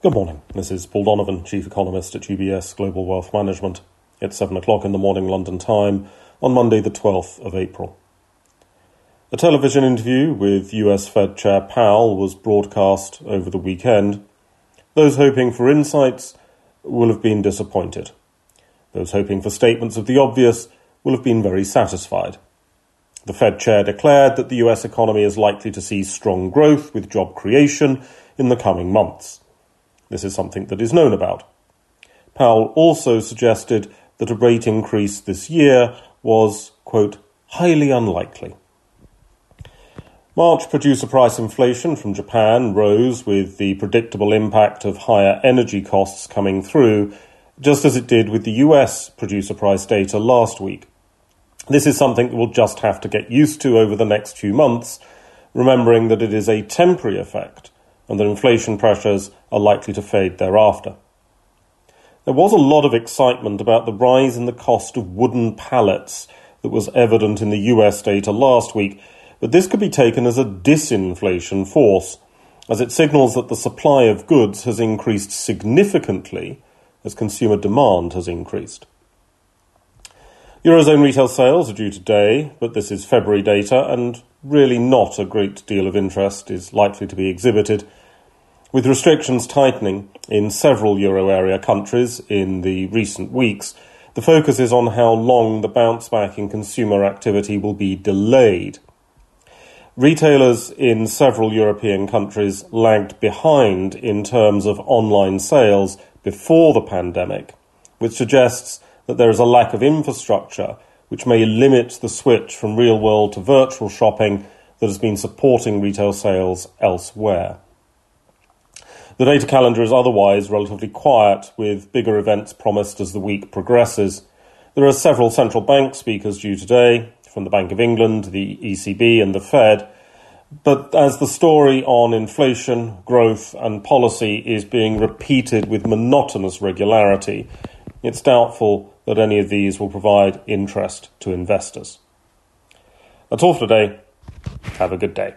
Good morning. This is Paul Donovan, Chief Economist at UBS Global Wealth Management. It's 7 o'clock in the morning London time on Monday, the 12th of April. A television interview with US Fed Chair Powell was broadcast over the weekend. Those hoping for insights will have been disappointed. Those hoping for statements of the obvious will have been very satisfied. The Fed chair declared that the US economy is likely to see strong growth with job creation in the coming months. This is something that is known about. Powell also suggested that a rate increase this year was, quote, highly unlikely. March producer price inflation from Japan rose with the predictable impact of higher energy costs coming through, just as it did with the US producer price data last week. This is something that we'll just have to get used to over the next few months, remembering that it is a temporary effect and that inflation pressures are likely to fade thereafter. There was a lot of excitement about the rise in the cost of wooden pallets that was evident in the US data last week, but this could be taken as a disinflation force, as it signals that the supply of goods has increased significantly as consumer demand has increased. Eurozone retail sales are due today, but this is February data, and really not a great deal of interest is likely to be exhibited with restrictions tightening in several euro area countries in the recent weeks, the focus is on how long the bounce back in consumer activity will be delayed. Retailers in several European countries lagged behind in terms of online sales before the pandemic, which suggests that there is a lack of infrastructure which may limit the switch from real world to virtual shopping that has been supporting retail sales elsewhere. The data calendar is otherwise relatively quiet, with bigger events promised as the week progresses. There are several central bank speakers due today, from the Bank of England, the ECB, and the Fed. But as the story on inflation, growth, and policy is being repeated with monotonous regularity, it's doubtful that any of these will provide interest to investors. That's all for today. Have a good day.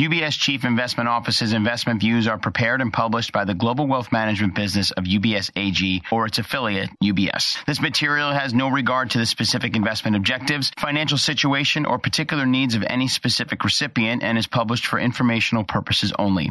UBS Chief Investment Office's investment views are prepared and published by the global wealth management business of UBS AG or its affiliate, UBS. This material has no regard to the specific investment objectives, financial situation, or particular needs of any specific recipient and is published for informational purposes only.